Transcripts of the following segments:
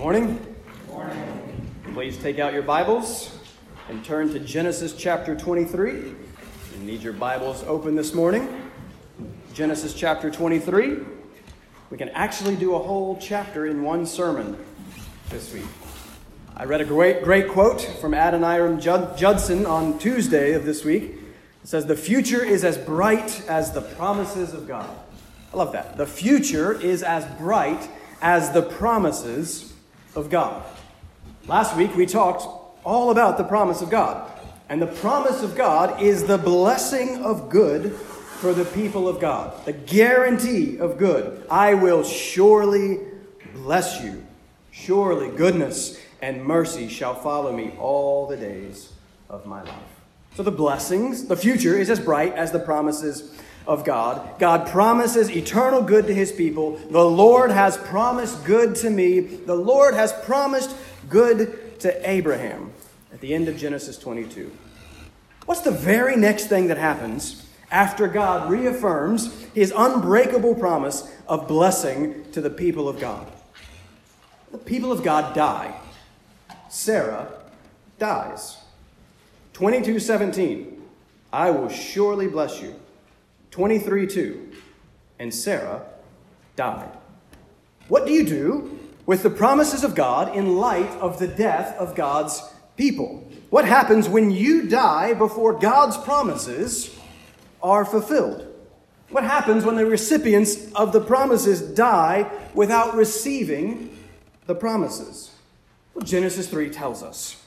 morning. morning. Please take out your Bibles and turn to Genesis chapter 23. You need your Bibles open this morning. Genesis chapter 23. We can actually do a whole chapter in one sermon this week. I read a great, great quote from Adoniram Judson on Tuesday of this week. It says, The future is as bright as the promises of God. I love that. The future is as bright as the promises of God. Last week we talked all about the promise of God. And the promise of God is the blessing of good for the people of God, the guarantee of good. I will surely bless you. Surely goodness and mercy shall follow me all the days of my life. So the blessings, the future is as bright as the promises of God. God promises eternal good to his people. The Lord has promised good to me. The Lord has promised good to Abraham at the end of Genesis 22. What's the very next thing that happens after God reaffirms his unbreakable promise of blessing to the people of God? The people of God die. Sarah dies. 22:17 I will surely bless you 23 2. And Sarah died. What do you do with the promises of God in light of the death of God's people? What happens when you die before God's promises are fulfilled? What happens when the recipients of the promises die without receiving the promises? Well, Genesis 3 tells us.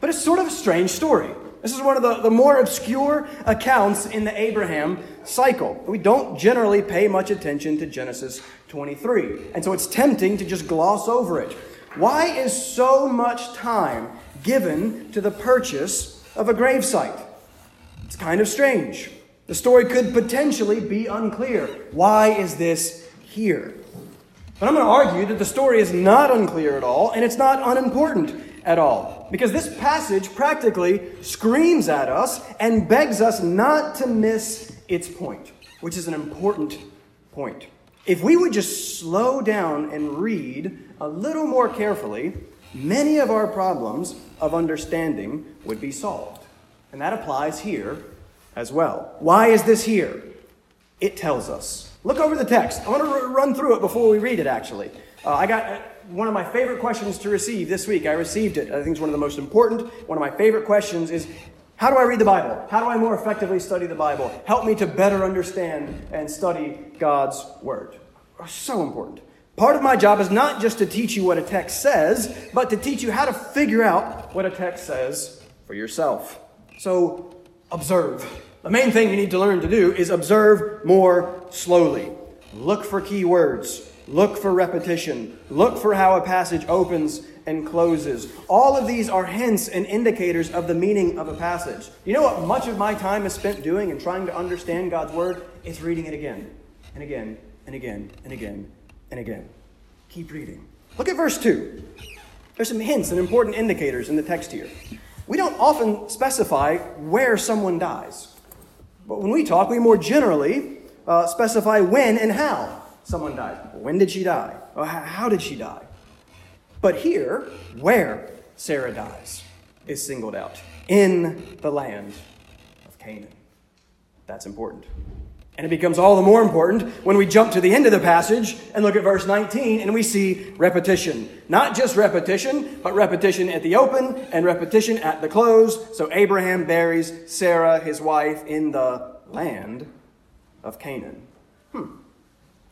But it's sort of a strange story. This is one of the, the more obscure accounts in the Abraham cycle. We don't generally pay much attention to Genesis 23. And so it's tempting to just gloss over it. Why is so much time given to the purchase of a gravesite? It's kind of strange. The story could potentially be unclear. Why is this here? But I'm going to argue that the story is not unclear at all, and it's not unimportant at all. Because this passage practically screams at us and begs us not to miss its point, which is an important point. If we would just slow down and read a little more carefully, many of our problems of understanding would be solved. And that applies here as well. Why is this here? It tells us. Look over the text. I want to run through it before we read it, actually. Uh, I got one of my favorite questions to receive this week. I received it. I think it's one of the most important. One of my favorite questions is how do I read the Bible? How do I more effectively study the Bible? Help me to better understand and study God's Word. Oh, so important. Part of my job is not just to teach you what a text says, but to teach you how to figure out what a text says for yourself. So, observe. The main thing you need to learn to do is observe more slowly. Look for key words. Look for repetition. Look for how a passage opens and closes. All of these are hints and indicators of the meaning of a passage. You know what much of my time is spent doing and trying to understand God's Word? It's reading it again and again and again and again and again. Keep reading. Look at verse 2. There's some hints and important indicators in the text here. We don't often specify where someone dies, but when we talk, we more generally uh, specify when and how someone died. When did she die? Or how did she die? But here, where Sarah dies is singled out in the land of Canaan. That's important. And it becomes all the more important when we jump to the end of the passage and look at verse 19 and we see repetition. Not just repetition, but repetition at the open and repetition at the close. So Abraham buries Sarah, his wife, in the land of Canaan. Hmm.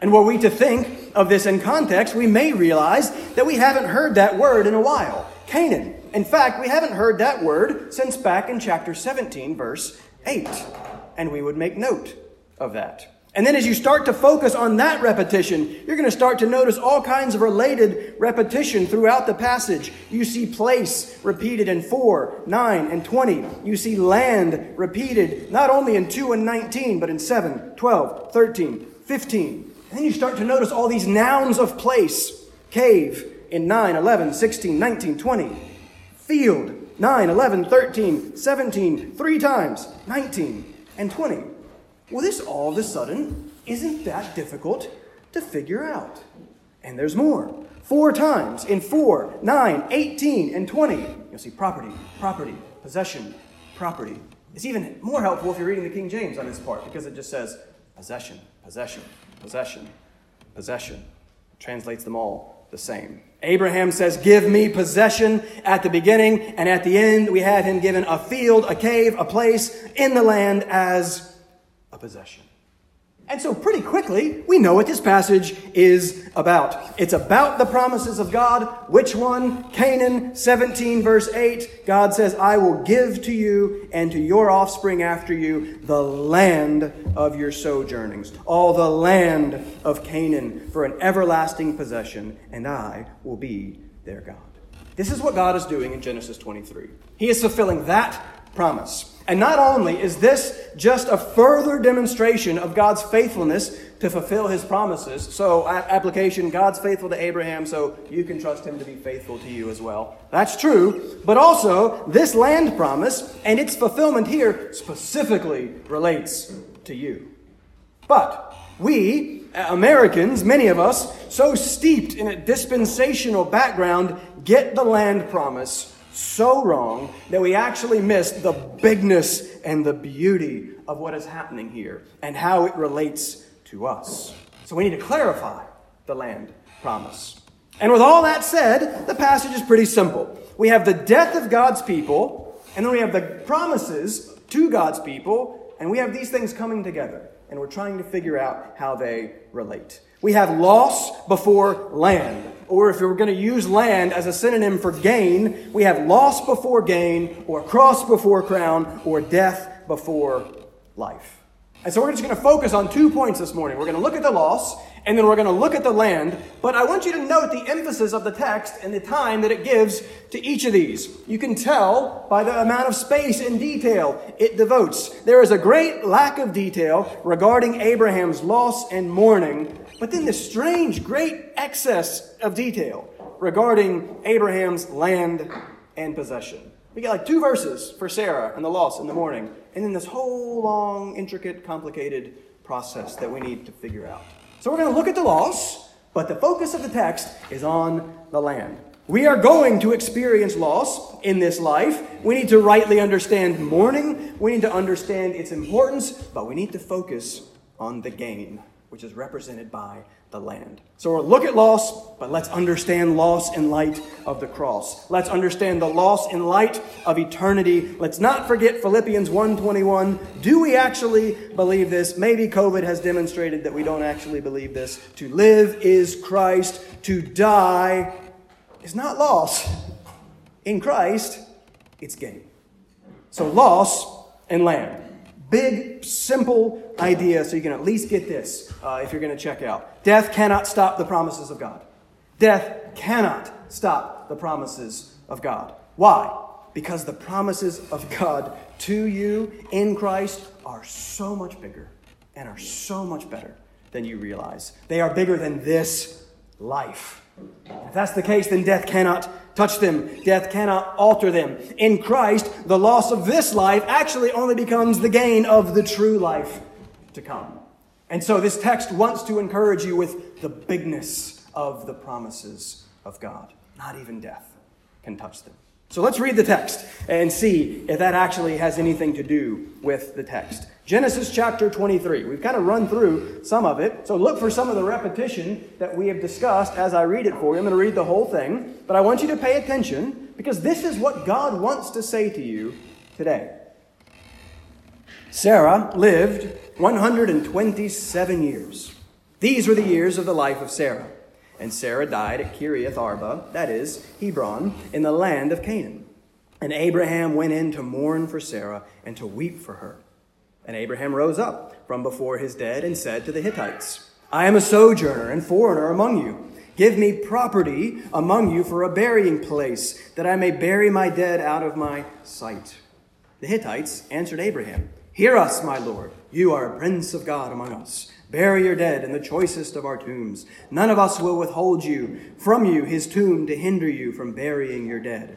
And were we to think of this in context, we may realize that we haven't heard that word in a while Canaan. In fact, we haven't heard that word since back in chapter 17, verse 8. And we would make note of that. And then as you start to focus on that repetition, you're going to start to notice all kinds of related repetition throughout the passage. You see place repeated in 4, 9, and 20. You see land repeated not only in 2 and 19, but in 7, 12, 13, 15. And then you start to notice all these nouns of place cave in 9, 11, 16, 19, 20. Field 9, 11, 13, 17, three times, 19, and 20. Well, this all of a sudden isn't that difficult to figure out. And there's more. Four times in 4, 9, 18, and 20. You'll see property, property, possession, property. It's even more helpful if you're reading the King James on this part because it just says possession, possession, possession, possession. Translates them all the same. Abraham says, Give me possession at the beginning, and at the end, we have him given a field, a cave, a place in the land as a possession. And so, pretty quickly, we know what this passage is about. It's about the promises of God. Which one? Canaan 17, verse 8. God says, I will give to you and to your offspring after you the land of your sojournings, all the land of Canaan for an everlasting possession, and I will be their God. This is what God is doing in Genesis 23. He is fulfilling that promise. And not only is this just a further demonstration of God's faithfulness to fulfill his promises, so application, God's faithful to Abraham, so you can trust him to be faithful to you as well. That's true. But also, this land promise and its fulfillment here specifically relates to you. But we, uh, Americans, many of us, so steeped in a dispensational background, get the land promise so wrong that we actually miss the bigness and the beauty of what is happening here and how it relates to us. So we need to clarify the land promise. And with all that said, the passage is pretty simple. We have the death of God's people, and then we have the promises to God's people, and we have these things coming together. And we're trying to figure out how they relate. We have loss before land. Or if we're going to use land as a synonym for gain, we have loss before gain, or cross before crown, or death before life. And so we're just going to focus on two points this morning. We're going to look at the loss, and then we're going to look at the land. But I want you to note the emphasis of the text and the time that it gives to each of these. You can tell by the amount of space and detail it devotes. There is a great lack of detail regarding Abraham's loss and mourning but then this strange, great excess of detail regarding Abraham's land and possession. We get like two verses for Sarah and the loss in the morning, and then this whole long, intricate, complicated process that we need to figure out. So we're going to look at the loss, but the focus of the text is on the land. We are going to experience loss in this life. We need to rightly understand mourning. We need to understand its importance, but we need to focus on the gain which is represented by the land. So we'll look at loss, but let's understand loss in light of the cross. Let's understand the loss in light of eternity. Let's not forget Philippians 1:21. Do we actually believe this? Maybe COVID has demonstrated that we don't actually believe this. To live is Christ, to die is not loss. In Christ, it's gain. So loss and land. Big, simple idea, so you can at least get this uh, if you're going to check out. Death cannot stop the promises of God. Death cannot stop the promises of God. Why? Because the promises of God to you in Christ are so much bigger and are so much better than you realize. They are bigger than this life. If that's the case, then death cannot touch them. Death cannot alter them. In Christ, the loss of this life actually only becomes the gain of the true life to come. And so this text wants to encourage you with the bigness of the promises of God. Not even death can touch them. So let's read the text and see if that actually has anything to do with the text. Genesis chapter 23. We've kind of run through some of it. So look for some of the repetition that we have discussed as I read it for you. I'm going to read the whole thing, but I want you to pay attention because this is what God wants to say to you today. Sarah lived 127 years. These were the years of the life of Sarah. And Sarah died at Kiriath Arba, that is, Hebron, in the land of Canaan. And Abraham went in to mourn for Sarah and to weep for her. And Abraham rose up from before his dead and said to the Hittites, I am a sojourner and foreigner among you. Give me property among you for a burying place, that I may bury my dead out of my sight. The Hittites answered Abraham, Hear us, my Lord. You are a prince of God among us. Bury your dead in the choicest of our tombs. None of us will withhold you from you his tomb to hinder you from burying your dead.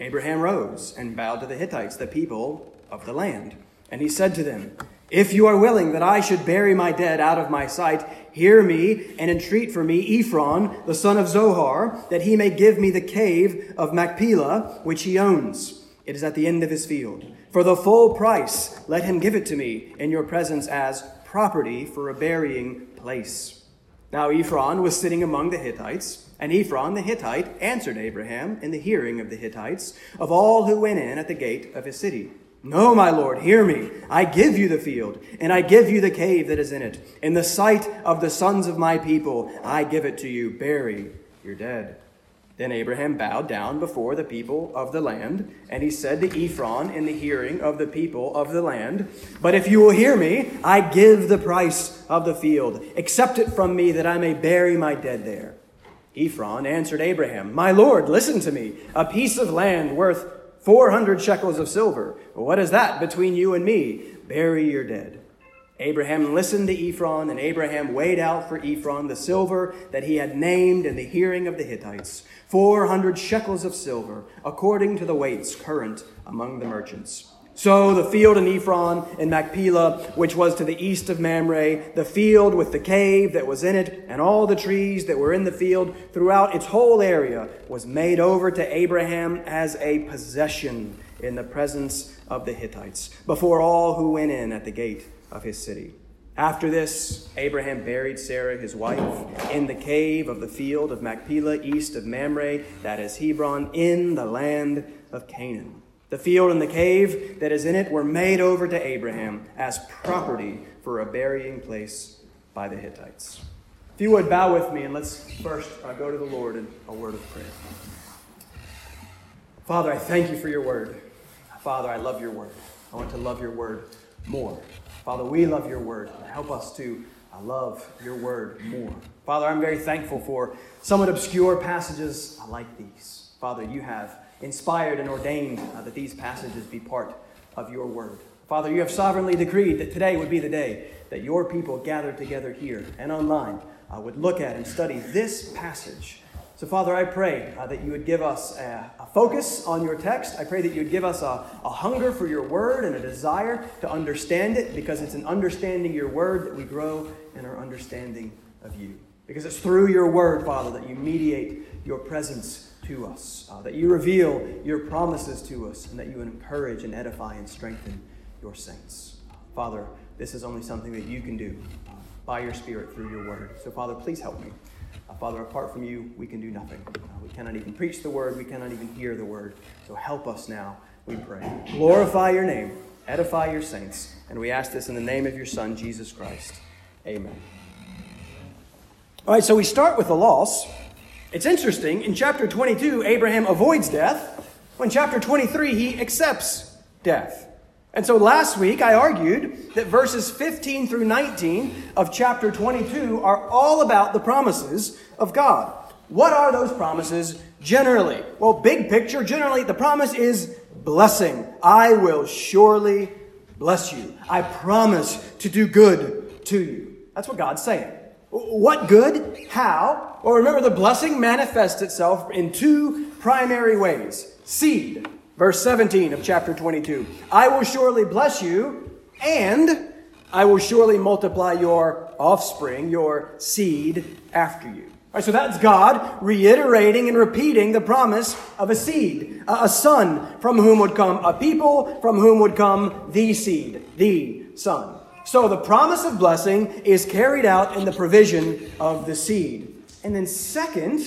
Abraham rose and bowed to the Hittites, the people of the land. And he said to them, If you are willing that I should bury my dead out of my sight, hear me and entreat for me Ephron, the son of Zohar, that he may give me the cave of Machpelah, which he owns. It is at the end of his field. For the full price, let him give it to me in your presence as property for a burying place. Now Ephron was sitting among the Hittites, and Ephron the Hittite answered Abraham in the hearing of the Hittites, of all who went in at the gate of his city. No, my Lord, hear me. I give you the field, and I give you the cave that is in it. In the sight of the sons of my people, I give it to you. Bury your dead. Then Abraham bowed down before the people of the land, and he said to Ephron in the hearing of the people of the land, But if you will hear me, I give the price of the field. Accept it from me that I may bury my dead there. Ephron answered Abraham, My Lord, listen to me. A piece of land worth 400 shekels of silver. What is that between you and me? Bury your dead. Abraham listened to Ephron, and Abraham weighed out for Ephron the silver that he had named in the hearing of the Hittites 400 shekels of silver, according to the weights current among the merchants. So the field in Ephron in Machpelah, which was to the east of Mamre, the field with the cave that was in it, and all the trees that were in the field throughout its whole area, was made over to Abraham as a possession in the presence of the Hittites, before all who went in at the gate of his city. After this, Abraham buried Sarah, his wife, in the cave of the field of Machpelah, east of Mamre, that is Hebron, in the land of Canaan. The field and the cave that is in it were made over to Abraham as property for a burying place by the Hittites. If you would bow with me and let's first uh, go to the Lord in a word of prayer. Father, I thank you for your word. Father, I love your word. I want to love your word more. Father, we love your word. Help us to uh, love your word more. Father, I'm very thankful for somewhat obscure passages like these. Father, you have inspired and ordained uh, that these passages be part of your word. Father, you have sovereignly decreed that today would be the day that your people gathered together here and online uh, would look at and study this passage so, Father, I pray uh, that you would give us a, a, focus on your text. I pray that you would give us a, a hunger for your word and a desire to understand it, because it's in understanding your word that we grow in our understanding of you. Because it's through your word, Father, that you mediate your presence to us, uh, that you reveal your promises to us, and that you encourage and edify and strengthen your saints. Father, this is only something that you can do uh, by your Spirit through your word. So, Father, please help me. Father, apart from you, we can do nothing. Uh, we cannot even preach the word, we cannot even hear the word. So help us now, we pray. Glorify your name, edify your saints, and we ask this in the name of your Son, Jesus Christ. Amen. All right, so we start with the loss. It's interesting. In chapter 22, Abraham avoids death. When chapter 23, he accepts death. And so last week I argued that verses 15 through 19 of chapter 22 are all about the promises of God. What are those promises generally? Well, big picture, generally, the promise is blessing. I will surely bless you. I promise to do good to you. That's what God's saying. What good? How? Well, remember, the blessing manifests itself in two primary ways seed Verse 17 of chapter 22 I will surely bless you, and I will surely multiply your offspring, your seed after you. All right, so that's God reiterating and repeating the promise of a seed, a son from whom would come a people, from whom would come the seed, the son. So the promise of blessing is carried out in the provision of the seed. And then, second,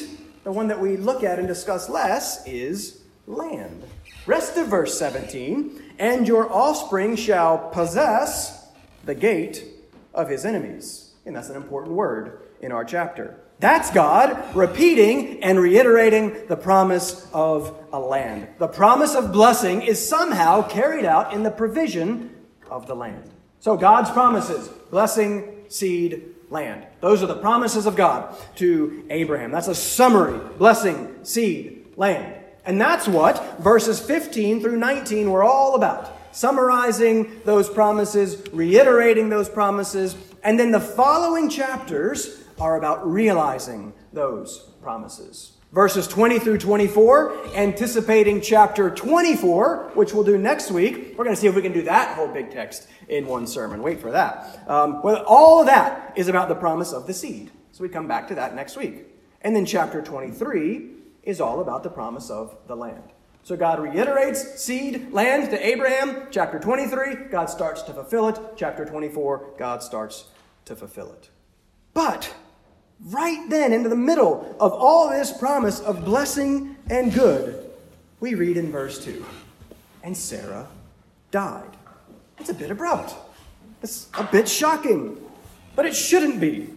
the one that we look at and discuss less is land. Rest of verse 17 and your offspring shall possess the gate of his enemies. And that's an important word in our chapter. That's God repeating and reiterating the promise of a land. The promise of blessing is somehow carried out in the provision of the land. So God's promises blessing, seed, land. Those are the promises of God to Abraham. That's a summary blessing, seed, land. And that's what verses 15 through 19 were all about. Summarizing those promises, reiterating those promises, and then the following chapters are about realizing those promises. Verses 20 through 24, anticipating chapter 24, which we'll do next week. We're going to see if we can do that whole big text in one sermon. Wait for that. Um, well, all of that is about the promise of the seed. So we come back to that next week. And then chapter 23 is all about the promise of the land. So God reiterates seed, land to Abraham. Chapter 23, God starts to fulfill it. Chapter 24, God starts to fulfill it. But right then, into the middle of all this promise of blessing and good, we read in verse 2 And Sarah died. It's a bit abrupt. It's a bit shocking. But it shouldn't be.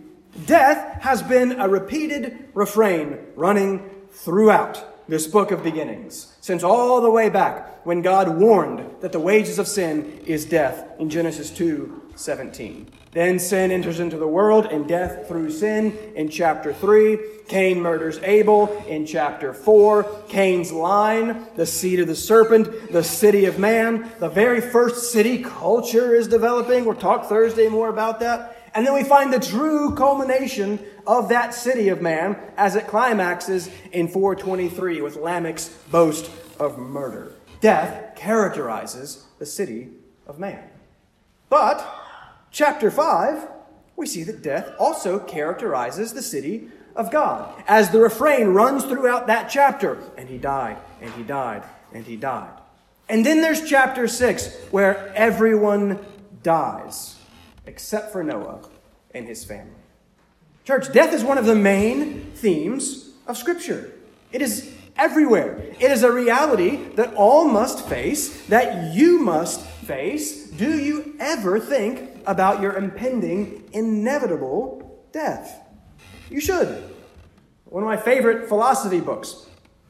Death has been a repeated refrain running throughout this book of beginnings, since all the way back when God warned that the wages of sin is death in Genesis 2 17. Then sin enters into the world and death through sin in chapter 3. Cain murders Abel in chapter 4. Cain's line, the seed of the serpent, the city of man. The very first city culture is developing. We'll talk Thursday more about that. And then we find the true culmination of that city of man as it climaxes in 423 with Lamech's boast of murder. Death characterizes the city of man. But chapter 5, we see that death also characterizes the city of God. As the refrain runs throughout that chapter, and he died, and he died, and he died. And then there's chapter 6, where everyone dies, except for Noah and his family. Church, death is one of the main themes of Scripture. It is everywhere. It is a reality that all must face, that you must face. Do you ever think about your impending, inevitable death? You should. One of my favorite philosophy books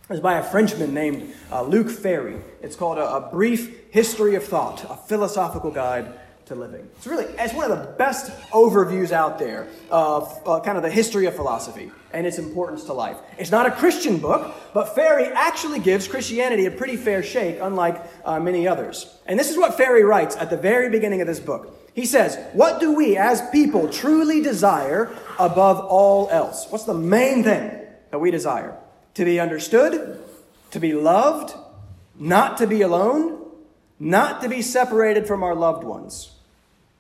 is by a Frenchman named uh, Luc Ferry. It's called a, a Brief History of Thought, a philosophical guide to living. It's really it's one of the best overviews out there of uh, kind of the history of philosophy and its importance to life. It's not a Christian book, but Ferry actually gives Christianity a pretty fair shake, unlike uh, many others. And this is what Ferry writes at the very beginning of this book. He says, What do we as people truly desire above all else? What's the main thing that we desire? To be understood, to be loved, not to be alone, not to be separated from our loved ones.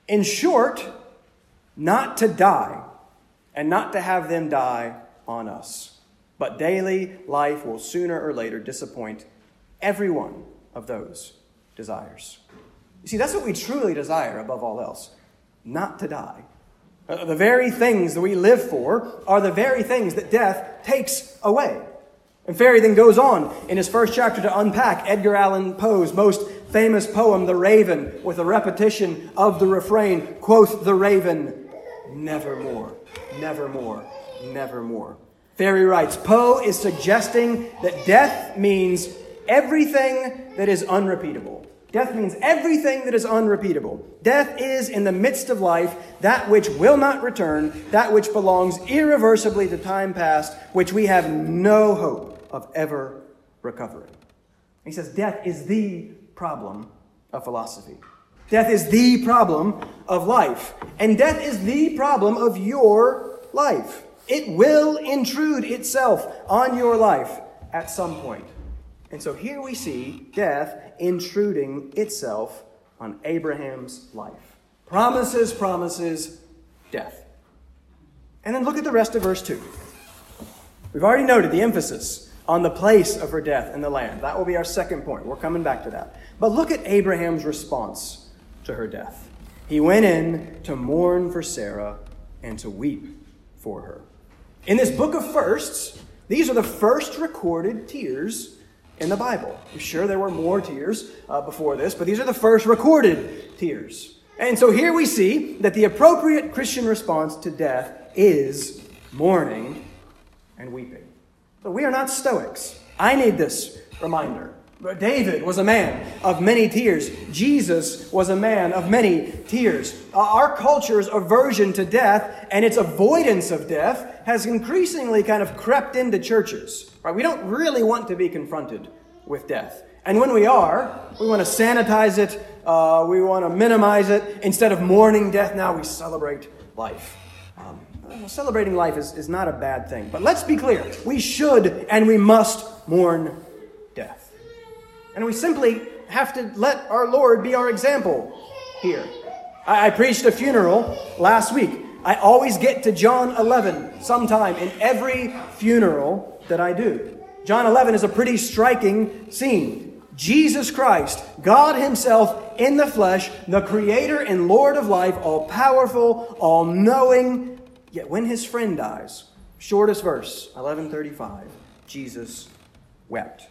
In short, not to die and not to have them die on us. But daily life will sooner or later disappoint every one of those desires. You see, that's what we truly desire above all else not to die. Uh, the very things that we live for are the very things that death takes away. And Ferry then goes on in his first chapter to unpack Edgar Allan Poe's most famous poem, The Raven, with a repetition of the refrain, quoth the raven, nevermore, nevermore, nevermore. Ferry writes Poe is suggesting that death means everything that is unrepeatable. Death means everything that is unrepeatable. Death is, in the midst of life, that which will not return, that which belongs irreversibly to time past, which we have no hope of ever recovering. He says death is the problem of philosophy. Death is the problem of life. And death is the problem of your life. It will intrude itself on your life at some point. And so here we see death intruding itself on Abraham's life. Promises, promises, death. And then look at the rest of verse 2. We've already noted the emphasis on the place of her death in the land. That will be our second point. We're coming back to that. But look at Abraham's response to her death. He went in to mourn for Sarah and to weep for her. In this book of firsts, these are the first recorded tears in the Bible. I'm sure there were more tears uh, before this, but these are the first recorded tears. And so here we see that the appropriate Christian response to death is mourning and weeping. But we are not Stoics. I need this reminder. David was a man of many tears. Jesus was a man of many tears. Uh, our culture's aversion to death and its avoidance of death has increasingly kind of crept into churches. Right? We don't really want to be confronted with death. And when we are, we want to sanitize it, uh, we want to minimize it. Instead of mourning death, now we celebrate life. Um, well, celebrating life is, is not a bad thing. But let's be clear we should and we must mourn death. And we simply have to let our Lord be our example here. I, I preached a funeral last week. I always get to John 11 sometime in every funeral that I do. John 11 is a pretty striking scene. Jesus Christ, God Himself in the flesh, the Creator and Lord of life, all powerful, all knowing. Yet when His friend dies, shortest verse, 1135, Jesus wept.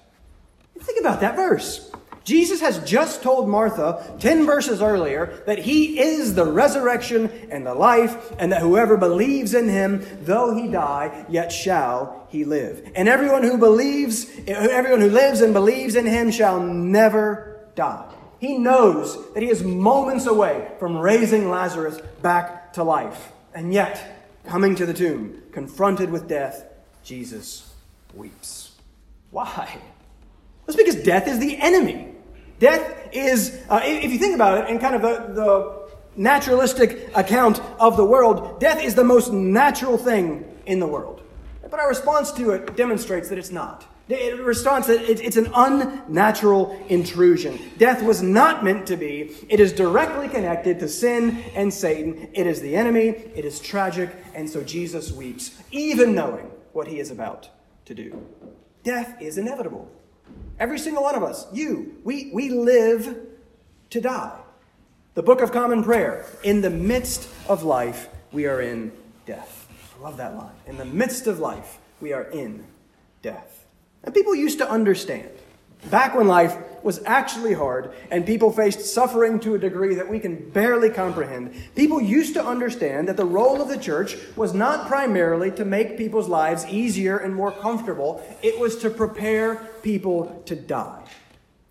Think about that verse. Jesus has just told Martha 10 verses earlier that he is the resurrection and the life, and that whoever believes in him, though he die, yet shall he live. And everyone who believes, everyone who lives and believes in him shall never die. He knows that he is moments away from raising Lazarus back to life. And yet, coming to the tomb, confronted with death, Jesus weeps. Why? That's because death is the enemy. Death is, uh, if you think about it, in kind of the, the naturalistic account of the world, death is the most natural thing in the world. But our response to it demonstrates that it's not. It responds that it's an unnatural intrusion. Death was not meant to be. It is directly connected to sin and Satan. It is the enemy. It is tragic. And so Jesus weeps, even knowing what he is about to do. Death is inevitable. Every single one of us, you, we, we live to die. The Book of Common Prayer. In the midst of life, we are in death. I love that line. In the midst of life, we are in death. And people used to understand back when life was actually hard and people faced suffering to a degree that we can barely comprehend, people used to understand that the role of the church was not primarily to make people's lives easier and more comfortable, it was to prepare people to die.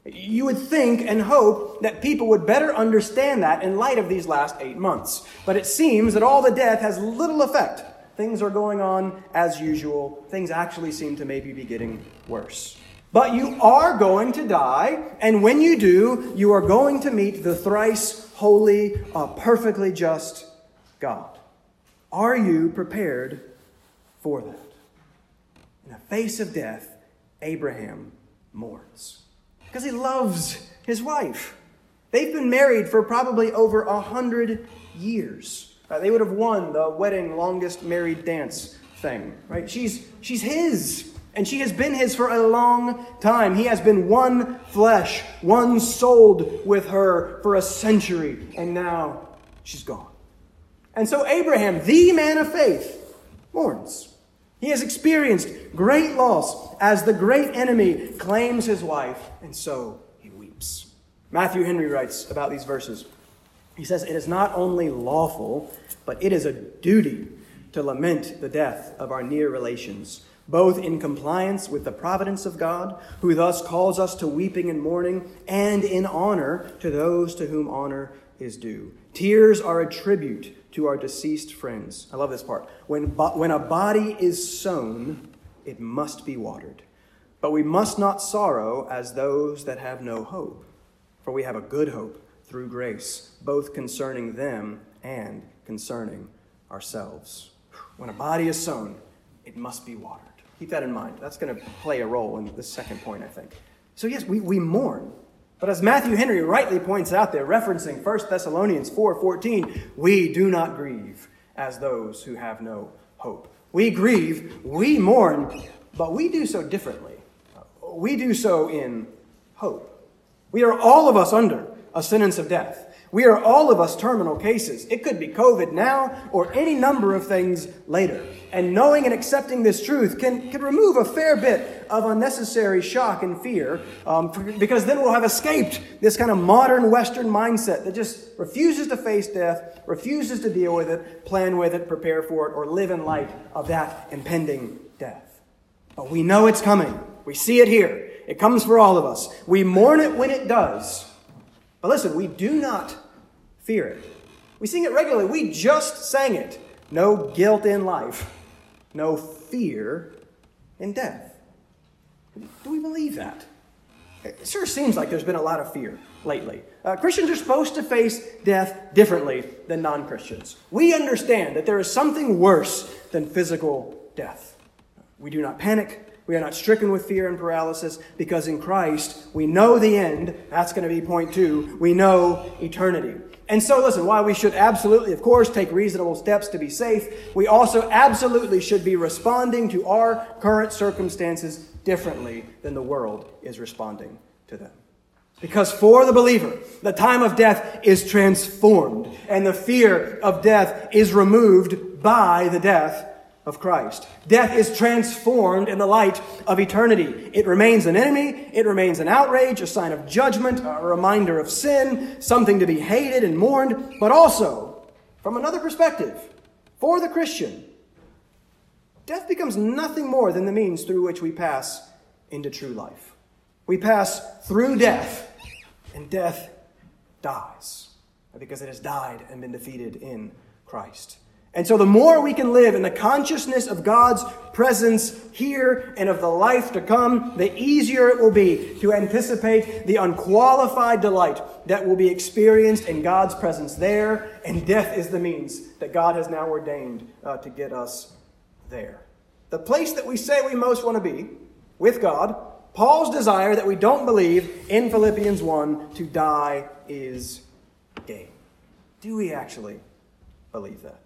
You would think and hope that people would better understand that in light of these last eight months. But it seems that all the death has little effect. Things are going on as usual. Things actually seem to maybe be getting worse. But you are going to die, and when you do, you are going to meet the thrice holy, uh, perfectly just God. Are you prepared for that? In the face of death, Abraham mourns because he loves his wife. They've been married for probably over a hundred years. Uh, they would have won the wedding longest married dance thing, right? She's, she's his. And she has been his for a long time. He has been one flesh, one souled with her for a century, and now she's gone. And so Abraham, the man of faith, mourns. He has experienced great loss as the great enemy claims his wife, and so he weeps. Matthew Henry writes about these verses. He says, It is not only lawful, but it is a duty to lament the death of our near relations both in compliance with the providence of God, who thus calls us to weeping and mourning, and in honor to those to whom honor is due. Tears are a tribute to our deceased friends. I love this part. When, when a body is sown, it must be watered. But we must not sorrow as those that have no hope, for we have a good hope through grace, both concerning them and concerning ourselves. When a body is sown, it must be watered. Keep that in mind. That's going to play a role in the second point, I think. So, yes, we, we mourn. But as Matthew Henry rightly points out there, referencing 1 Thessalonians 4:14, we do not grieve as those who have no hope. We grieve, we mourn, but we do so differently. We do so in hope. We are all of us under a sentence of death. We are all of us terminal cases. It could be COVID now or any number of things later. And knowing and accepting this truth can, can remove a fair bit of unnecessary shock and fear um, because then we'll have escaped this kind of modern Western mindset that just refuses to face death, refuses to deal with it, plan with it, prepare for it, or live in light of that impending death. But we know it's coming. We see it here. It comes for all of us. We mourn it when it does. But listen, we do not fear it. We sing it regularly. We just sang it. No guilt in life, no fear in death. Do we believe that? It sure seems like there's been a lot of fear lately. Uh, Christians are supposed to face death differently than non Christians. We understand that there is something worse than physical death. We do not panic. We are not stricken with fear and paralysis because in Christ we know the end. That's going to be point two. We know eternity. And so, listen, while we should absolutely, of course, take reasonable steps to be safe, we also absolutely should be responding to our current circumstances differently than the world is responding to them. Because for the believer, the time of death is transformed, and the fear of death is removed by the death of Christ. Death is transformed in the light of eternity. It remains an enemy, it remains an outrage, a sign of judgment, a reminder of sin, something to be hated and mourned, but also, from another perspective, for the Christian, death becomes nothing more than the means through which we pass into true life. We pass through death, and death dies because it has died and been defeated in Christ. And so, the more we can live in the consciousness of God's presence here and of the life to come, the easier it will be to anticipate the unqualified delight that will be experienced in God's presence there. And death is the means that God has now ordained uh, to get us there. The place that we say we most want to be with God, Paul's desire that we don't believe in Philippians 1 to die is gain. Do we actually believe that?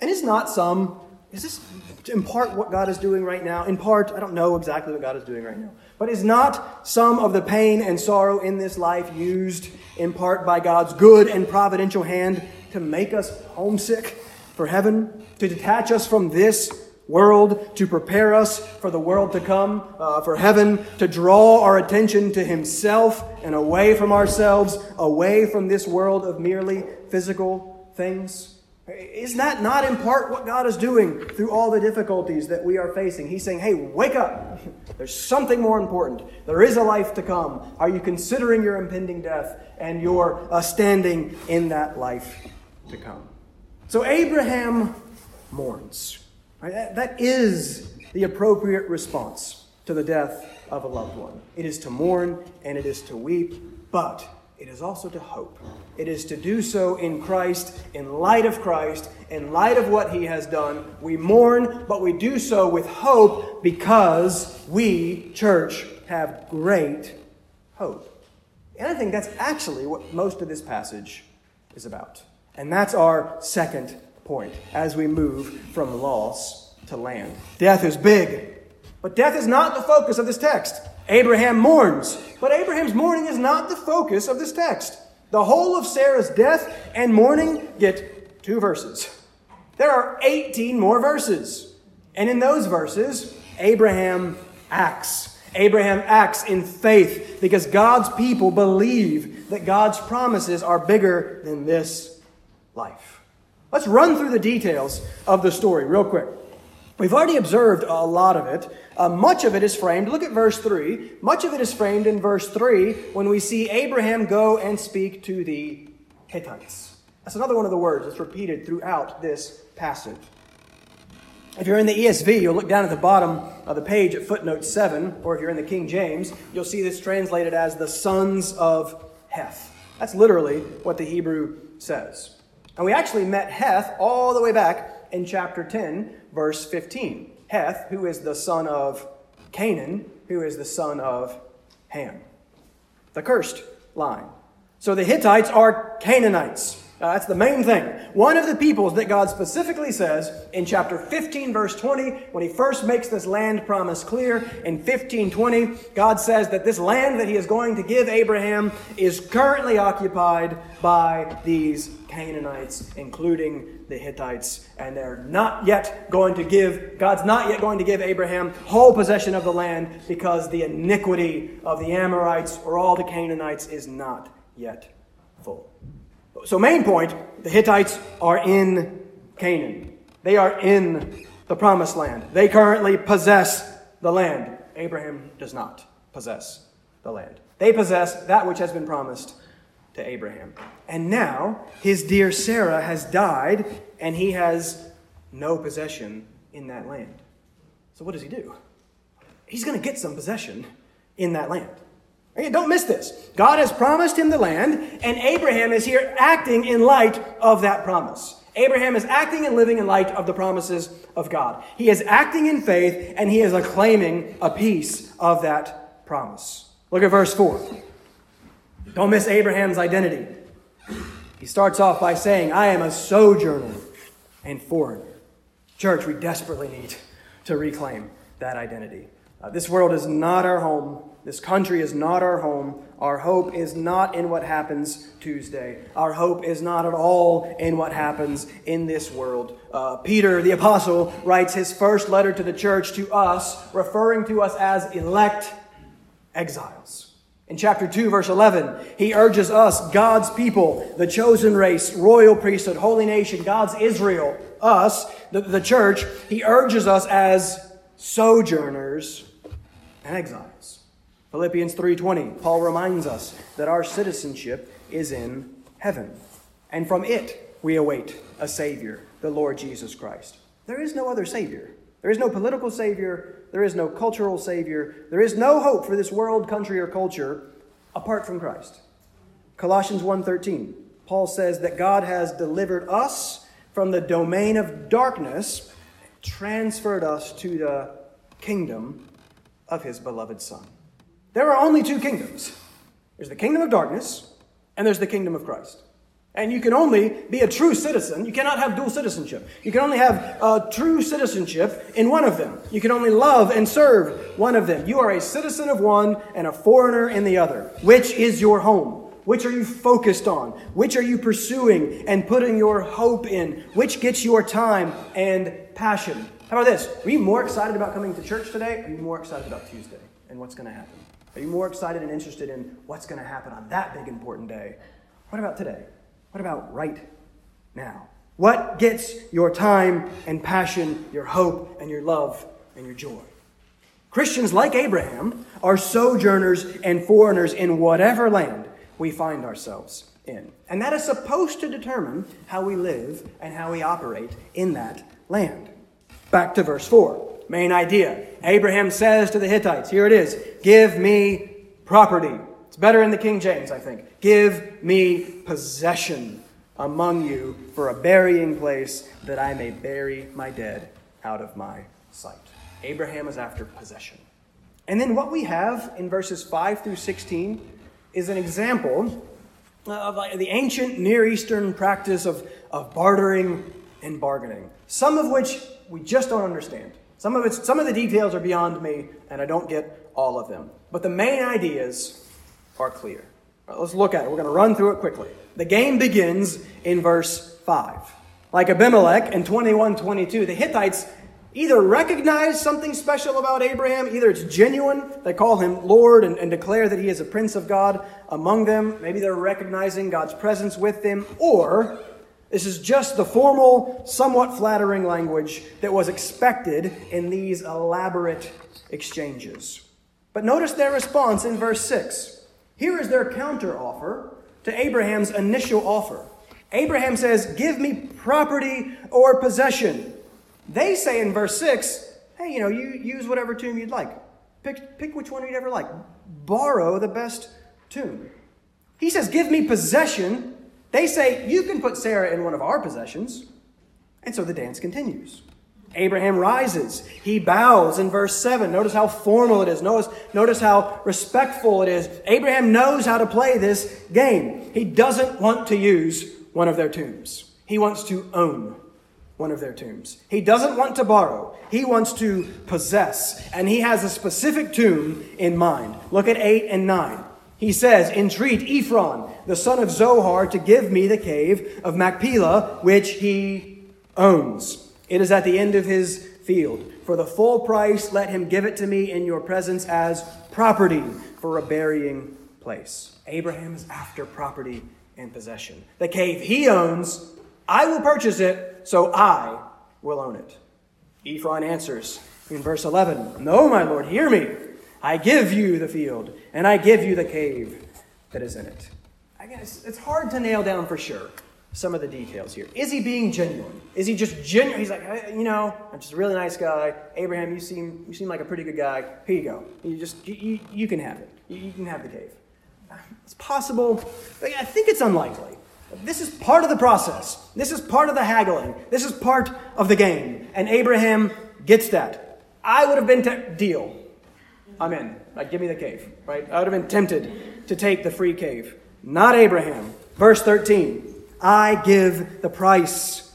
And is not some, is this in part what God is doing right now? In part, I don't know exactly what God is doing right now. But is not some of the pain and sorrow in this life used in part by God's good and providential hand to make us homesick for heaven? To detach us from this world, to prepare us for the world to come, uh, for heaven, to draw our attention to Himself and away from ourselves, away from this world of merely physical things? Is that not in part what God is doing through all the difficulties that we are facing? He's saying, hey, wake up. There's something more important. There is a life to come. Are you considering your impending death and your uh, standing in that life to come? So Abraham mourns. Right? That, that is the appropriate response to the death of a loved one. It is to mourn and it is to weep, but it is also to hope. It is to do so in Christ, in light of Christ, in light of what he has done. We mourn, but we do so with hope because we, church, have great hope. And I think that's actually what most of this passage is about. And that's our second point as we move from loss to land. Death is big, but death is not the focus of this text. Abraham mourns, but Abraham's mourning is not the focus of this text. The whole of Sarah's death and mourning get two verses. There are 18 more verses. And in those verses, Abraham acts. Abraham acts in faith because God's people believe that God's promises are bigger than this life. Let's run through the details of the story real quick. We've already observed a lot of it. Uh, much of it is framed, look at verse 3. Much of it is framed in verse 3 when we see Abraham go and speak to the Hittites. That's another one of the words that's repeated throughout this passage. If you're in the ESV, you'll look down at the bottom of the page at footnote 7, or if you're in the King James, you'll see this translated as the sons of Heth. That's literally what the Hebrew says. And we actually met Heth all the way back in chapter 10, verse 15. Heth, who is the son of Canaan, who is the son of Ham. The cursed line. So the Hittites are Canaanites. Uh, that's the main thing. One of the peoples that God specifically says in chapter 15, verse 20, when he first makes this land promise clear, in 1520, God says that this land that he is going to give Abraham is currently occupied by these Canaanites, including the Hittites, and they're not yet going to give, God's not yet going to give Abraham whole possession of the land because the iniquity of the Amorites or all the Canaanites is not yet full. So, main point the Hittites are in Canaan. They are in the promised land. They currently possess the land. Abraham does not possess the land. They possess that which has been promised to Abraham. And now his dear Sarah has died, and he has no possession in that land. So, what does he do? He's going to get some possession in that land. Don't miss this. God has promised him the land, and Abraham is here acting in light of that promise. Abraham is acting and living in light of the promises of God. He is acting in faith, and he is acclaiming a piece of that promise. Look at verse 4. Don't miss Abraham's identity. He starts off by saying, I am a sojourner and foreigner. Church, we desperately need to reclaim that identity. Uh, this world is not our home. This country is not our home. Our hope is not in what happens Tuesday. Our hope is not at all in what happens in this world. Uh, Peter, the apostle, writes his first letter to the church to us, referring to us as elect exiles. In chapter 2, verse 11, he urges us, God's people, the chosen race, royal priesthood, holy nation, God's Israel, us, the, the church, he urges us as sojourners and exiles. Philippians 3:20, Paul reminds us that our citizenship is in heaven, and from it we await a savior, the Lord Jesus Christ. There is no other savior. There is no political savior, there is no cultural savior, there is no hope for this world, country or culture apart from Christ. Colossians 1:13, Paul says that God has delivered us from the domain of darkness, transferred us to the kingdom of his beloved Son. There are only two kingdoms there's the kingdom of darkness, and there's the kingdom of Christ. And you can only be a true citizen. You cannot have dual citizenship. You can only have a true citizenship in one of them. You can only love and serve one of them. You are a citizen of one and a foreigner in the other. Which is your home? Which are you focused on? Which are you pursuing and putting your hope in? Which gets your time and passion? How about this? Are you more excited about coming to church today? Are you more excited about Tuesday and what's going to happen? Are you more excited and interested in what's going to happen on that big important day? What about today? What about right now? What gets your time and passion, your hope and your love and your joy? Christians like Abraham are sojourners and foreigners in whatever land we find ourselves in. And that is supposed to determine how we live and how we operate in that land. Back to verse 4. Main idea. Abraham says to the Hittites, here it is, give me property. Better in the King James, I think. Give me possession among you for a burying place that I may bury my dead out of my sight. Abraham is after possession. And then what we have in verses 5 through 16 is an example of the ancient Near Eastern practice of, of bartering and bargaining, some of which we just don't understand. Some of, it's, some of the details are beyond me, and I don't get all of them. But the main ideas are clear. Right, let's look at it. We're going to run through it quickly. The game begins in verse 5. Like Abimelech in 21 22, the Hittites either recognize something special about Abraham, either it's genuine, they call him Lord and, and, declare that he is a prince of God among them. Maybe they're recognizing God's presence with them, or this is just the formal, somewhat flattering language that was expected in these elaborate exchanges. But notice their response in verse 6. Here is their counteroffer to Abraham's initial offer. Abraham says, Give me property or possession. They say in verse 6, Hey, you know, you use whatever tomb you'd like. Pick, pick which one you'd ever like. Borrow the best tomb. He says, Give me possession they say, You can put Sarah in one of our possessions. And so the dance continues. Abraham rises. He bows in verse 7. Notice how formal it is. Notice, notice how respectful it is. Abraham knows how to play this game. He doesn't want to use one of their tombs, he wants to own one of their tombs. He doesn't want to borrow, he wants to possess. And he has a specific tomb in mind. Look at 8 and 9. He says, Entreat Ephron, the son of Zohar, to give me the cave of Machpelah, which he owns. It is at the end of his field. For the full price, let him give it to me in your presence as property for a burying place. Abraham is after property and possession. The cave he owns, I will purchase it, so I will own it. Ephron answers in verse 11 No, my lord, hear me. I give you the field, and I give you the cave that is in it. I guess it's hard to nail down for sure some of the details here. Is he being genuine? Is he just genuine? He's like, you know, I'm just a really nice guy. Abraham, you seem you seem like a pretty good guy. Here you go. You just you, you, you can have it. You, you can have the cave. It's possible. but I think it's unlikely. This is part of the process. This is part of the haggling. This is part of the game. And Abraham gets that. I would have been te- deal. I'm in. Like, give me the cave. Right? I would have been tempted to take the free cave. Not Abraham. Verse 13. I give the price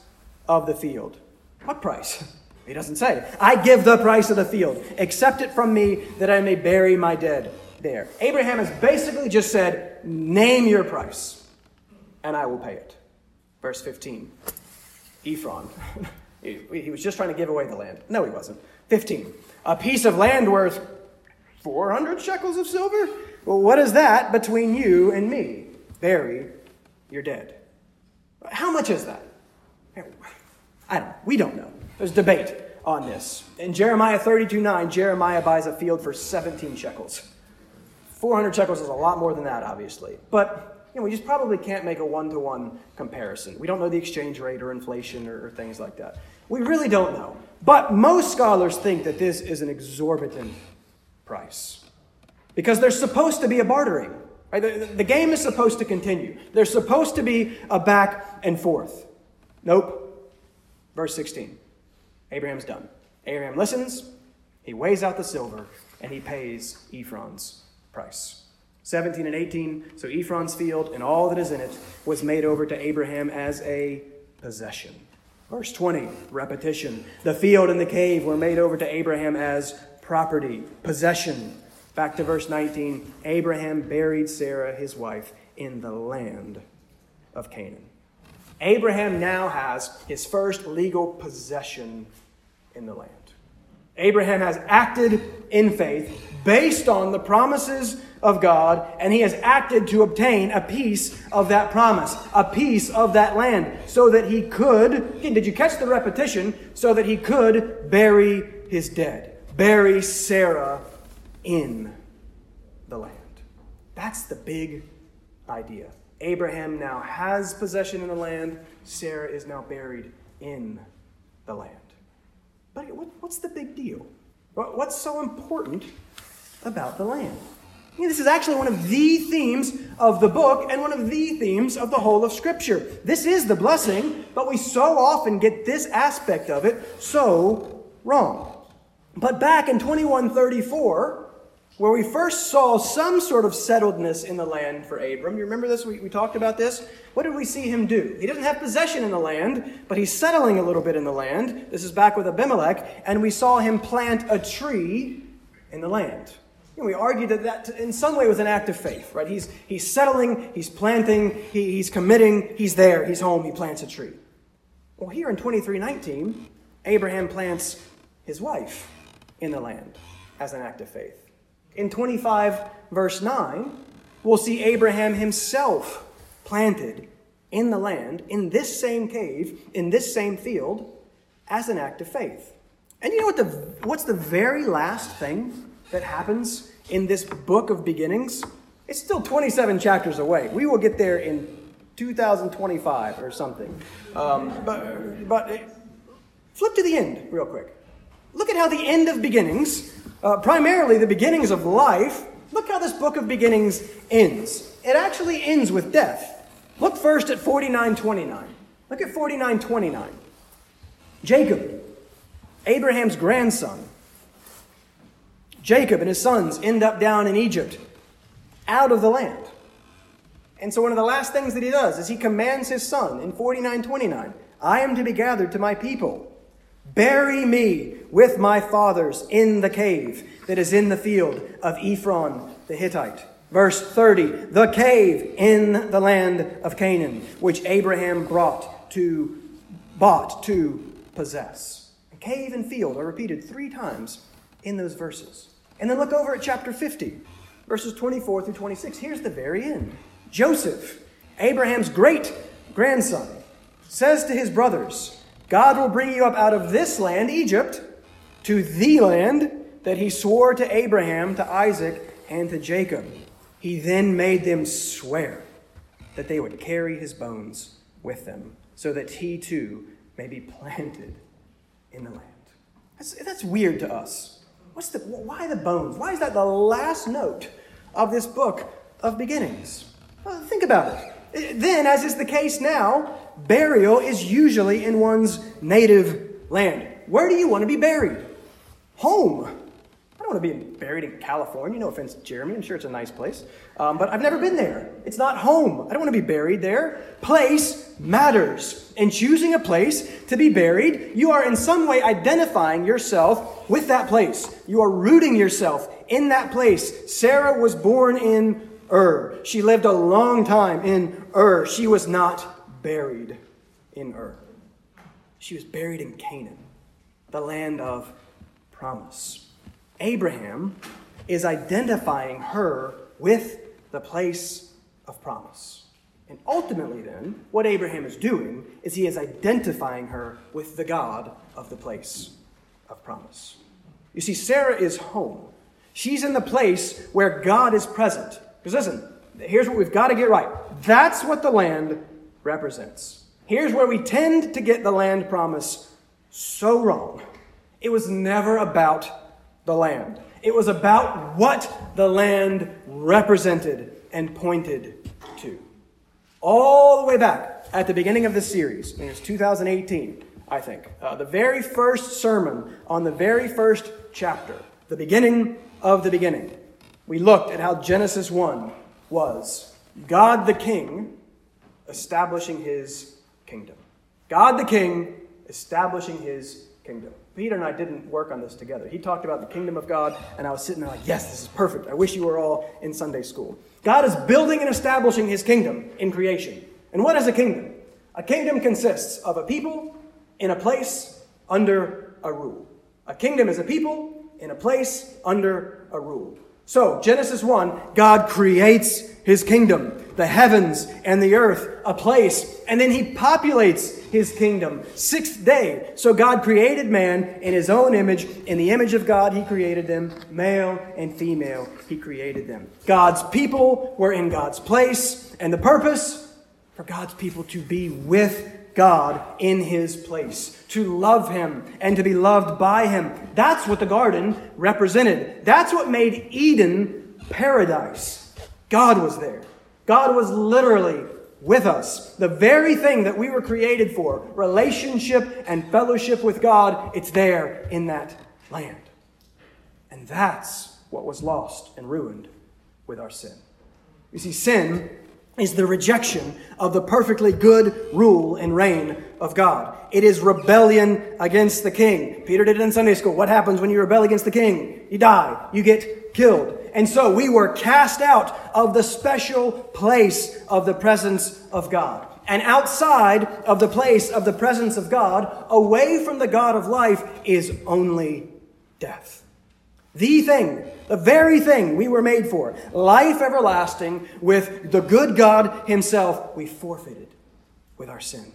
of the field. What price? He doesn't say. I give the price of the field. Accept it from me that I may bury my dead there. Abraham has basically just said, Name your price, and I will pay it. Verse 15. Ephron. he was just trying to give away the land. No, he wasn't. 15. A piece of land worth 400 shekels of silver? Well, what is that between you and me? Bury your dead. How much is that? I don't know. We don't know. There's debate on this. In Jeremiah 32 9, Jeremiah buys a field for 17 shekels. 400 shekels is a lot more than that, obviously. But you know, we just probably can't make a one to one comparison. We don't know the exchange rate or inflation or, or things like that. We really don't know. But most scholars think that this is an exorbitant price because there's supposed to be a bartering. Right? The, the game is supposed to continue. There's supposed to be a back and forth. Nope. Verse 16 Abraham's done. Abraham listens, he weighs out the silver, and he pays Ephron's price. 17 and 18. So Ephron's field and all that is in it was made over to Abraham as a possession. Verse 20, repetition. The field and the cave were made over to Abraham as property, possession. Back to verse 19 Abraham buried Sarah, his wife, in the land of Canaan. Abraham now has his first legal possession in the land. Abraham has acted in faith based on the promises of God, and he has acted to obtain a piece of that promise, a piece of that land, so that he could, again, did you catch the repetition? So that he could bury his dead, bury Sarah in the land. That's the big idea. Abraham now has possession in the land, Sarah is now buried in the land. But what's the big deal? What's so important about the land? this is actually one of the themes of the book and one of the themes of the whole of Scripture. This is the blessing, but we so often get this aspect of it so wrong. But back in 2134, where we first saw some sort of settledness in the land for Abram. You remember this? We, we talked about this. What did we see him do? He doesn't have possession in the land, but he's settling a little bit in the land. This is back with Abimelech, and we saw him plant a tree in the land. And we argued that that in some way was an act of faith, right? He's, he's settling, he's planting, he, he's committing, he's there, he's home, he plants a tree. Well, here in 2319, Abraham plants his wife in the land as an act of faith. In 25, verse 9, we'll see Abraham himself planted in the land, in this same cave, in this same field, as an act of faith. And you know what the, what's the very last thing that happens in this book of beginnings? It's still 27 chapters away. We will get there in 2025 or something. Um, but but flip to the end real quick. Look at how the end of beginnings uh, primarily the beginnings of life, look how this book of beginnings ends. It actually ends with death. Look first at 4929. Look at 4929. Jacob, Abraham's grandson. Jacob and his sons end up down in Egypt, out of the land. And so, one of the last things that he does is he commands his son in 4929 I am to be gathered to my people. Bury me with my fathers in the cave that is in the field of Ephron the Hittite. Verse 30 The cave in the land of Canaan, which Abraham brought to, bought to possess. Cave and field are repeated three times in those verses. And then look over at chapter 50, verses 24 through 26. Here's the very end. Joseph, Abraham's great grandson, says to his brothers, God will bring you up out of this land, Egypt, to the land that he swore to Abraham, to Isaac, and to Jacob. He then made them swear that they would carry his bones with them, so that he too may be planted in the land. That's, that's weird to us. What's the, why the bones? Why is that the last note of this book of beginnings? Well, think about it. Then, as is the case now, burial is usually in one's native land. Where do you want to be buried? Home. I don't want to be buried in California. No offense, Jeremy. I'm sure it's a nice place. Um, but I've never been there. It's not home. I don't want to be buried there. Place matters. In choosing a place to be buried, you are in some way identifying yourself with that place. You are rooting yourself in that place. Sarah was born in Ur. She lived a long time in Ur. She was not buried in Ur. She was buried in Canaan, the land of promise. Abraham is identifying her with the place of promise. And ultimately, then, what Abraham is doing is he is identifying her with the God of the place of promise. You see, Sarah is home. She's in the place where God is present. Because listen, here's what we've got to get right. That's what the land represents. Here's where we tend to get the land promise so wrong. It was never about the land, it was about what the land represented and pointed to. All the way back at the beginning of the series, it was 2018, I think, uh, the very first sermon on the very first chapter, the beginning of the beginning we looked at how Genesis 1 was God the King establishing his kingdom. God the King establishing his kingdom. Peter and I didn't work on this together. He talked about the kingdom of God, and I was sitting there like, yes, this is perfect. I wish you were all in Sunday school. God is building and establishing his kingdom in creation. And what is a kingdom? A kingdom consists of a people in a place under a rule. A kingdom is a people in a place under a rule. So, Genesis 1, God creates his kingdom, the heavens and the earth, a place, and then he populates his kingdom. Sixth day. So, God created man in his own image. In the image of God, he created them, male and female, he created them. God's people were in God's place, and the purpose for God's people to be with God in his place, to love him and to be loved by him. That's what the garden represented. That's what made Eden paradise. God was there. God was literally with us. The very thing that we were created for, relationship and fellowship with God, it's there in that land. And that's what was lost and ruined with our sin. You see, sin is the rejection of the perfectly good rule and reign of God. It is rebellion against the king. Peter did it in Sunday school. What happens when you rebel against the king? You die. You get killed. And so we were cast out of the special place of the presence of God. And outside of the place of the presence of God, away from the God of life, is only death. The thing, the very thing we were made for, life everlasting with the good God Himself, we forfeited with our sin.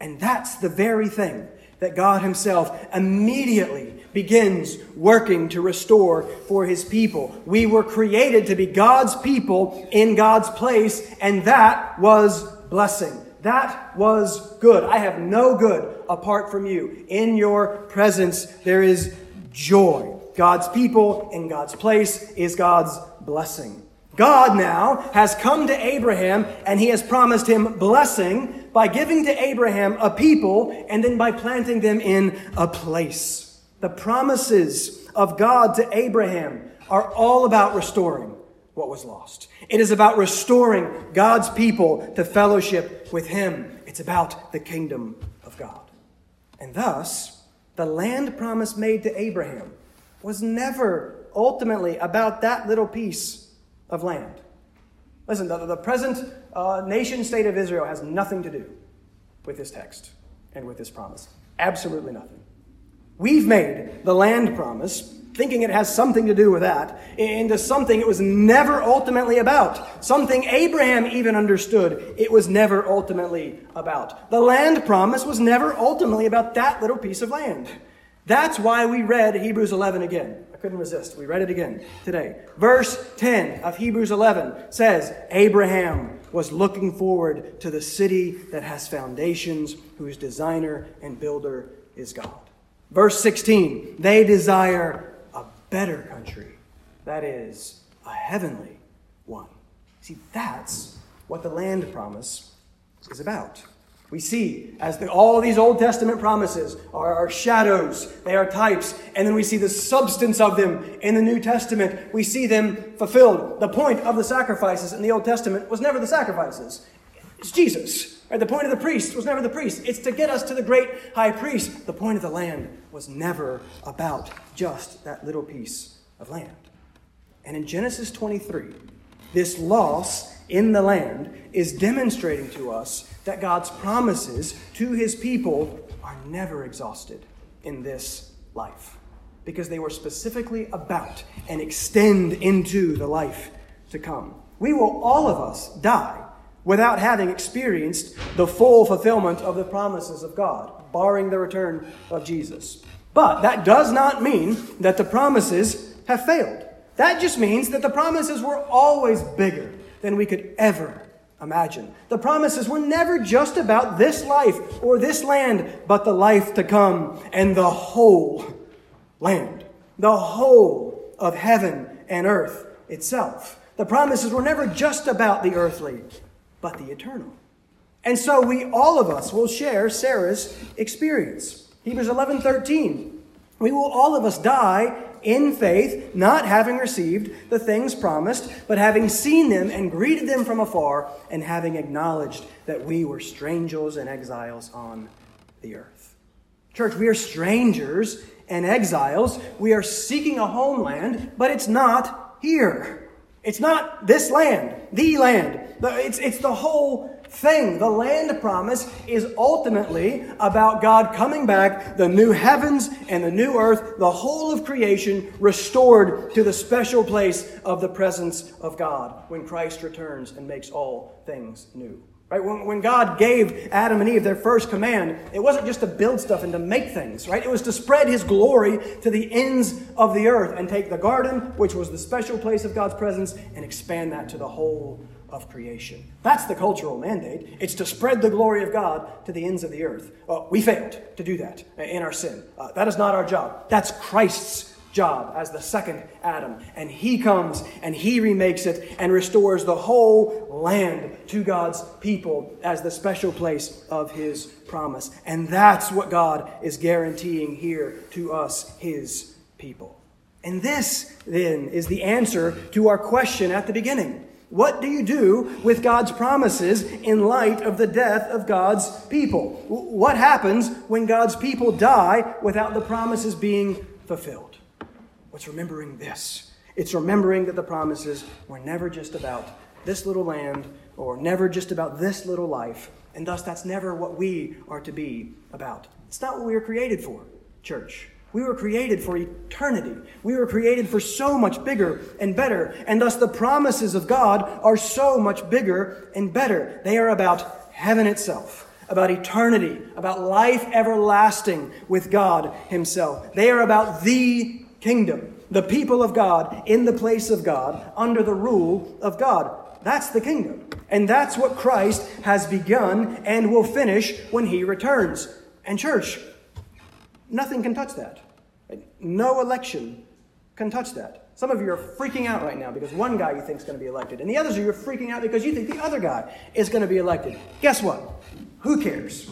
And that's the very thing that God Himself immediately begins working to restore for His people. We were created to be God's people in God's place, and that was blessing. That was good. I have no good apart from you. In your presence, there is joy. God's people in God's place is God's blessing. God now has come to Abraham and he has promised him blessing by giving to Abraham a people and then by planting them in a place. The promises of God to Abraham are all about restoring what was lost. It is about restoring God's people to fellowship with him. It's about the kingdom of God. And thus, the land promise made to Abraham was never ultimately about that little piece of land. Listen, the, the present uh, nation state of Israel has nothing to do with this text and with this promise. Absolutely nothing. We've made the land promise, thinking it has something to do with that, into something it was never ultimately about. Something Abraham even understood it was never ultimately about. The land promise was never ultimately about that little piece of land. That's why we read Hebrews 11 again couldn't resist. We read it again today. Verse 10 of Hebrews 11 says, Abraham was looking forward to the city that has foundations, whose designer and builder is God. Verse 16, they desire a better country, that is, a heavenly one. See, that's what the land promise is about. We see as the, all these Old Testament promises are, are, shadows, they are types, and then we see the substance of them in the New Testament. We see them fulfilled. The point of the sacrifices in the Old Testament was never the sacrifices, it's Jesus. Right? The point of the priest was never the priest, it's to get us to the great high priest. The point of the land was never about just that little piece of land. And in Genesis 23, this loss in the land is demonstrating to us that God's promises to his people are never exhausted in this life because they were specifically about and extend into the life to come. We will, all of us, die without having experienced the full fulfillment of the promises of God, barring the return of Jesus. But that does not mean that the promises have failed. That just means that the promises were always bigger than we could ever imagine. The promises were never just about this life or this land, but the life to come and the whole land, the whole of heaven and earth itself. The promises were never just about the earthly, but the eternal. And so we, all of us, will share Sarah's experience. Hebrews 11 13. We will all of us die in faith, not having received the things promised, but having seen them and greeted them from afar, and having acknowledged that we were strangers and exiles on the earth. Church, we are strangers and exiles. We are seeking a homeland, but it's not here. It's not this land, the land. It's, it's the whole thing. The land promise is ultimately about God coming back, the new heavens and the new earth, the whole of creation restored to the special place of the presence of God when Christ returns and makes all things new. Right? When, when God gave Adam and Eve their first command, it wasn't just to build stuff and to make things, right? It was to spread his glory to the ends of the earth and take the garden, which was the special place of God's presence, and expand that to the whole of creation. That's the cultural mandate. It's to spread the glory of God to the ends of the earth. Uh, we failed to do that in our sin. Uh, that is not our job. That's Christ's job as the second Adam. And he comes and he remakes it and restores the whole land to God's people as the special place of his promise. And that's what God is guaranteeing here to us, his people. And this, then, is the answer to our question at the beginning. What do you do with God's promises in light of the death of God's people? What happens when God's people die without the promises being fulfilled? What's remembering this? It's remembering that the promises were never just about this little land or never just about this little life, and thus that's never what we are to be about. It's not what we were created for, church. We were created for eternity. We were created for so much bigger and better. And thus the promises of God are so much bigger and better. They are about heaven itself, about eternity, about life everlasting with God Himself. They are about the kingdom, the people of God in the place of God, under the rule of God. That's the kingdom. And that's what Christ has begun and will finish when He returns. And, church, nothing can touch that. No election can touch that. Some of you are freaking out right now because one guy you think is going to be elected, and the others of you are freaking out because you think the other guy is going to be elected. Guess what? Who cares?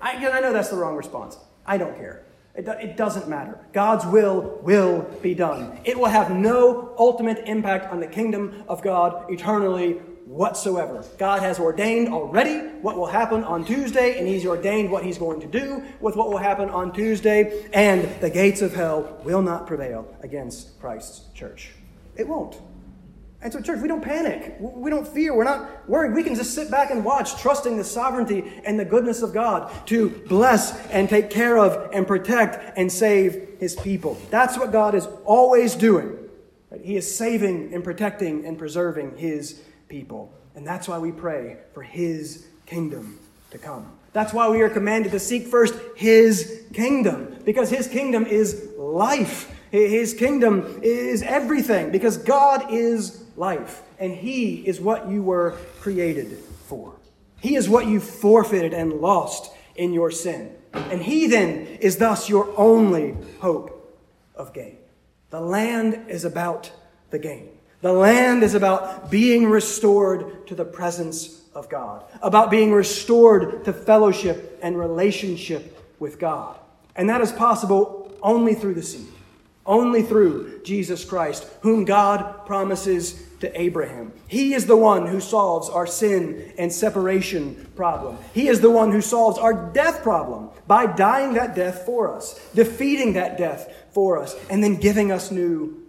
I, I know that's the wrong response. I don't care. It, it doesn't matter. God's will will be done. It will have no ultimate impact on the kingdom of God eternally whatsoever. God has ordained already what will happen on Tuesday, and He's ordained what He's going to do with what will happen on Tuesday, and the gates of hell will not prevail against Christ's church. It won't. And so, church, we don't panic. We don't fear. We're not worried. We can just sit back and watch, trusting the sovereignty and the goodness of God to bless and take care of and protect and save His people. That's what God is always doing. He is saving and protecting and preserving His people. And that's why we pray for His kingdom to come. That's why we are commanded to seek first His kingdom, because His kingdom is life His kingdom is everything because God is life and He is what you were created for. He is what you forfeited and lost in your sin. And He then is thus your only hope of gain. The land is about the gain. The land is about being restored to the presence of God, about being restored to fellowship and relationship with God. And that is possible only through the seed, only through Jesus Christ, whom God promises to Abraham. He is the one who solves our sin and separation problem. He is the one who solves our death problem by dying that death for us, defeating that death for us, and then giving us new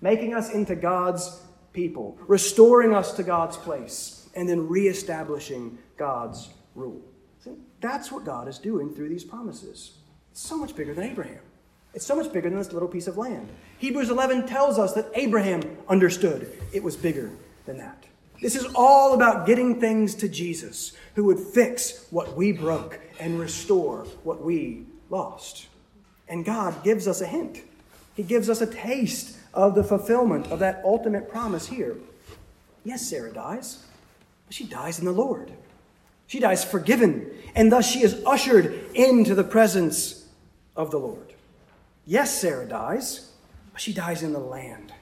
making us into God's people, restoring us to God's place, and then reestablishing God's rule. See, that's what God is doing through these promises. It's so much bigger than Abraham. It's so much bigger than this little piece of land. Hebrews 11 tells us that Abraham understood it was bigger than that. This is all about getting things to Jesus, who would fix what we broke and restore what we lost. And God gives us a hint. He gives us a taste of the fulfillment of that ultimate promise here. Yes, Sarah dies, but she dies in the Lord. She dies forgiven, and thus she is ushered into the presence of the Lord. Yes, Sarah dies, but she dies in the land.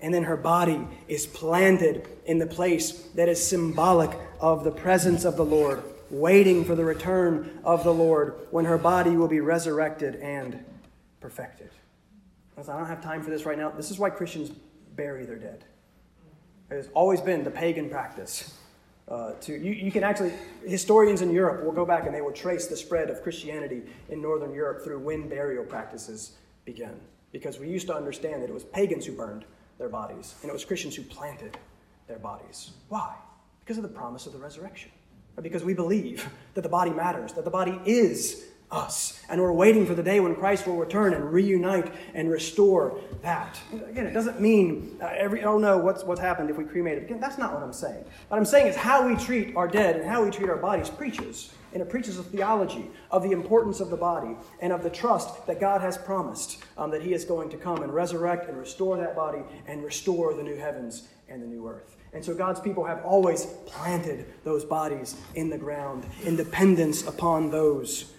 And then her body is planted in the place that is symbolic of the presence of the Lord, waiting for the return of the Lord when her body will be resurrected and perfected. I don't have time for this right now. This is why Christians bury their dead. It has always been the pagan practice. Uh, to you, you can actually historians in Europe will go back and they will trace the spread of Christianity in northern Europe through when burial practices began. Because we used to understand that it was pagans who burned their bodies, and it was Christians who planted their bodies. Why? Because of the promise of the resurrection. Because we believe that the body matters, that the body is us. And we're waiting for the day when Christ will return and reunite and restore that. Again, it doesn't mean uh, every, oh no, what's, what's happened if we cremate it? Again, that's not what I'm saying. What I'm saying is how we treat our dead and how we treat our bodies preaches. And it preaches a theology of the importance of the body and of the trust that God has promised um, that He is going to come and resurrect and restore that body and restore the new heavens and the new earth. And so God's people have always planted those bodies in the ground in dependence upon those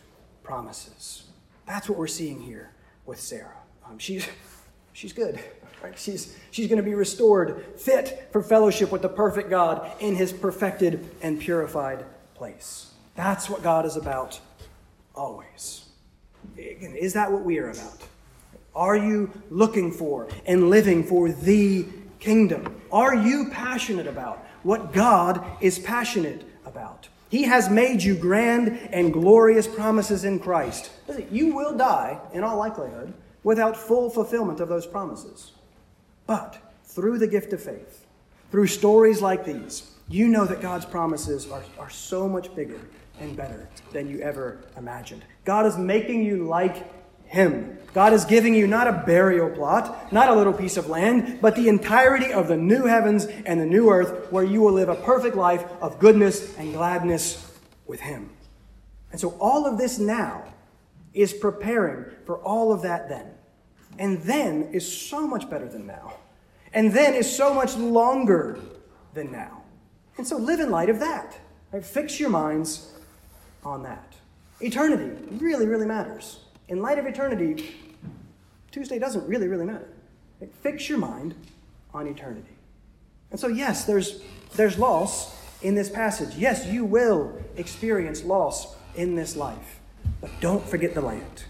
promises. That's what we're seeing here with Sarah. Um, she's, she's good. Right? She's, she's going to be restored, fit for fellowship with the perfect God in his perfected and purified place. That's what God is about always. Is that what we are about? Are you looking for and living for the kingdom? Are you passionate about what God is passionate about? He has made you grand and glorious promises in Christ. You will die, in all likelihood, without full fulfillment of those promises. But through the gift of faith, through stories like these, you know that God's promises are, are so much bigger and better than you ever imagined. God is making you like him. God is giving you not a burial plot, not a little piece of land, but the entirety of the new heavens and the new earth where you will live a perfect life of goodness and gladness with Him. And so all of this now is preparing for all of that then. And then is so much better than now. And then is so much longer than now. And so live in light of that. Right? Fix your minds on that. Eternity really, really matters in light of eternity, Tuesday doesn't really, really matter. Fix your mind on eternity. And so, yes, there's, there's loss in this passage. Yes, you will experience loss in this life. But don't forget the land.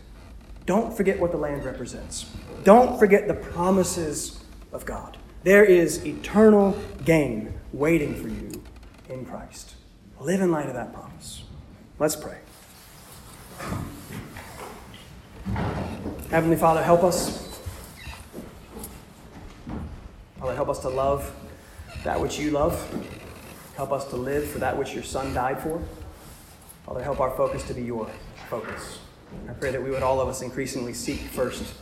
Don't forget what the land represents. Don't forget the promises of God. There is eternal gain waiting for you in Christ. Live in light of that promise. Let's pray. Heavenly Father, help us. Father, help us to love that which you love. Help us to live for that which your Son died for. Father, help our focus to be your focus. I pray that we would all of us increasingly seek first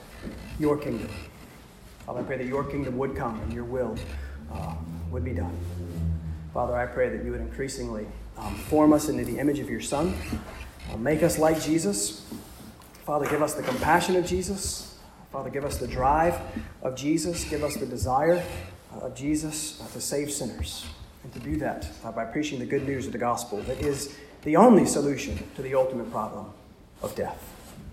your kingdom. Father, I pray that your kingdom would come and your will uh, would be done. Father, I pray that you would increasingly um, form us into the image of your Son, uh, make us like Jesus. Father, give us the compassion of Jesus. Father, give us the drive of Jesus, give us the desire of Jesus to save sinners, and to do that by preaching the good news of the gospel that is the only solution to the ultimate problem of death.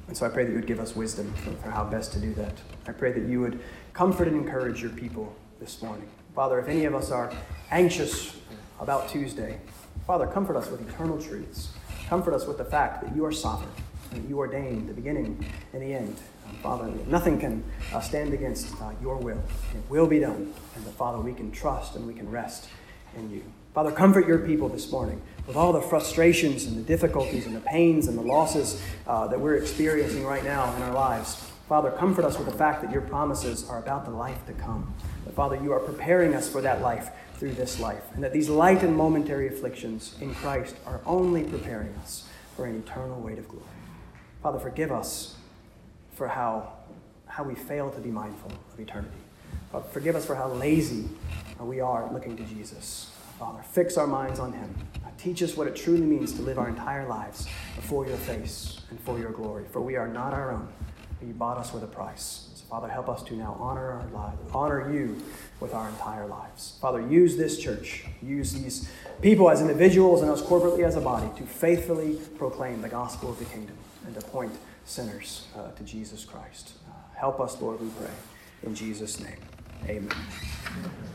And so I pray that you would give us wisdom for, how best to do that. I pray that you would comfort and encourage your people this morning. Father, if any of us are anxious about Tuesday, Father, comfort us with eternal truths. Comfort us with the fact that you are sovereign, you ordain the beginning and the end. Father, nothing can uh, stand against uh, your will. It will be done. And that, Father, we can trust and we can rest in you. Father, comfort your people this morning with all the frustrations and the difficulties and the pains and the losses uh, that we're experiencing right now in our lives. Father, comfort us with the fact that your promises are about the life to come. That, Father, you are preparing us for that life through this life, and that these light and momentary afflictions in Christ are only preparing us for an eternal weight of glory. Father, forgive us for how, how we fail to be mindful of eternity. Father, forgive us for how lazy we are looking to Jesus. Father, fix our minds on Him. Teach us what it truly means to live our entire lives before your face and for your glory. For we are not our own. You bought us with a price. So, Father, help us to now honor our lives, honor you with our entire lives. Father, use this church, use these people as individuals and us corporately as a body to faithfully proclaim the gospel of the kingdom and to point sinners uh, to Jesus Christ. Uh, help us, Lord, we pray. In Jesus' name, amen.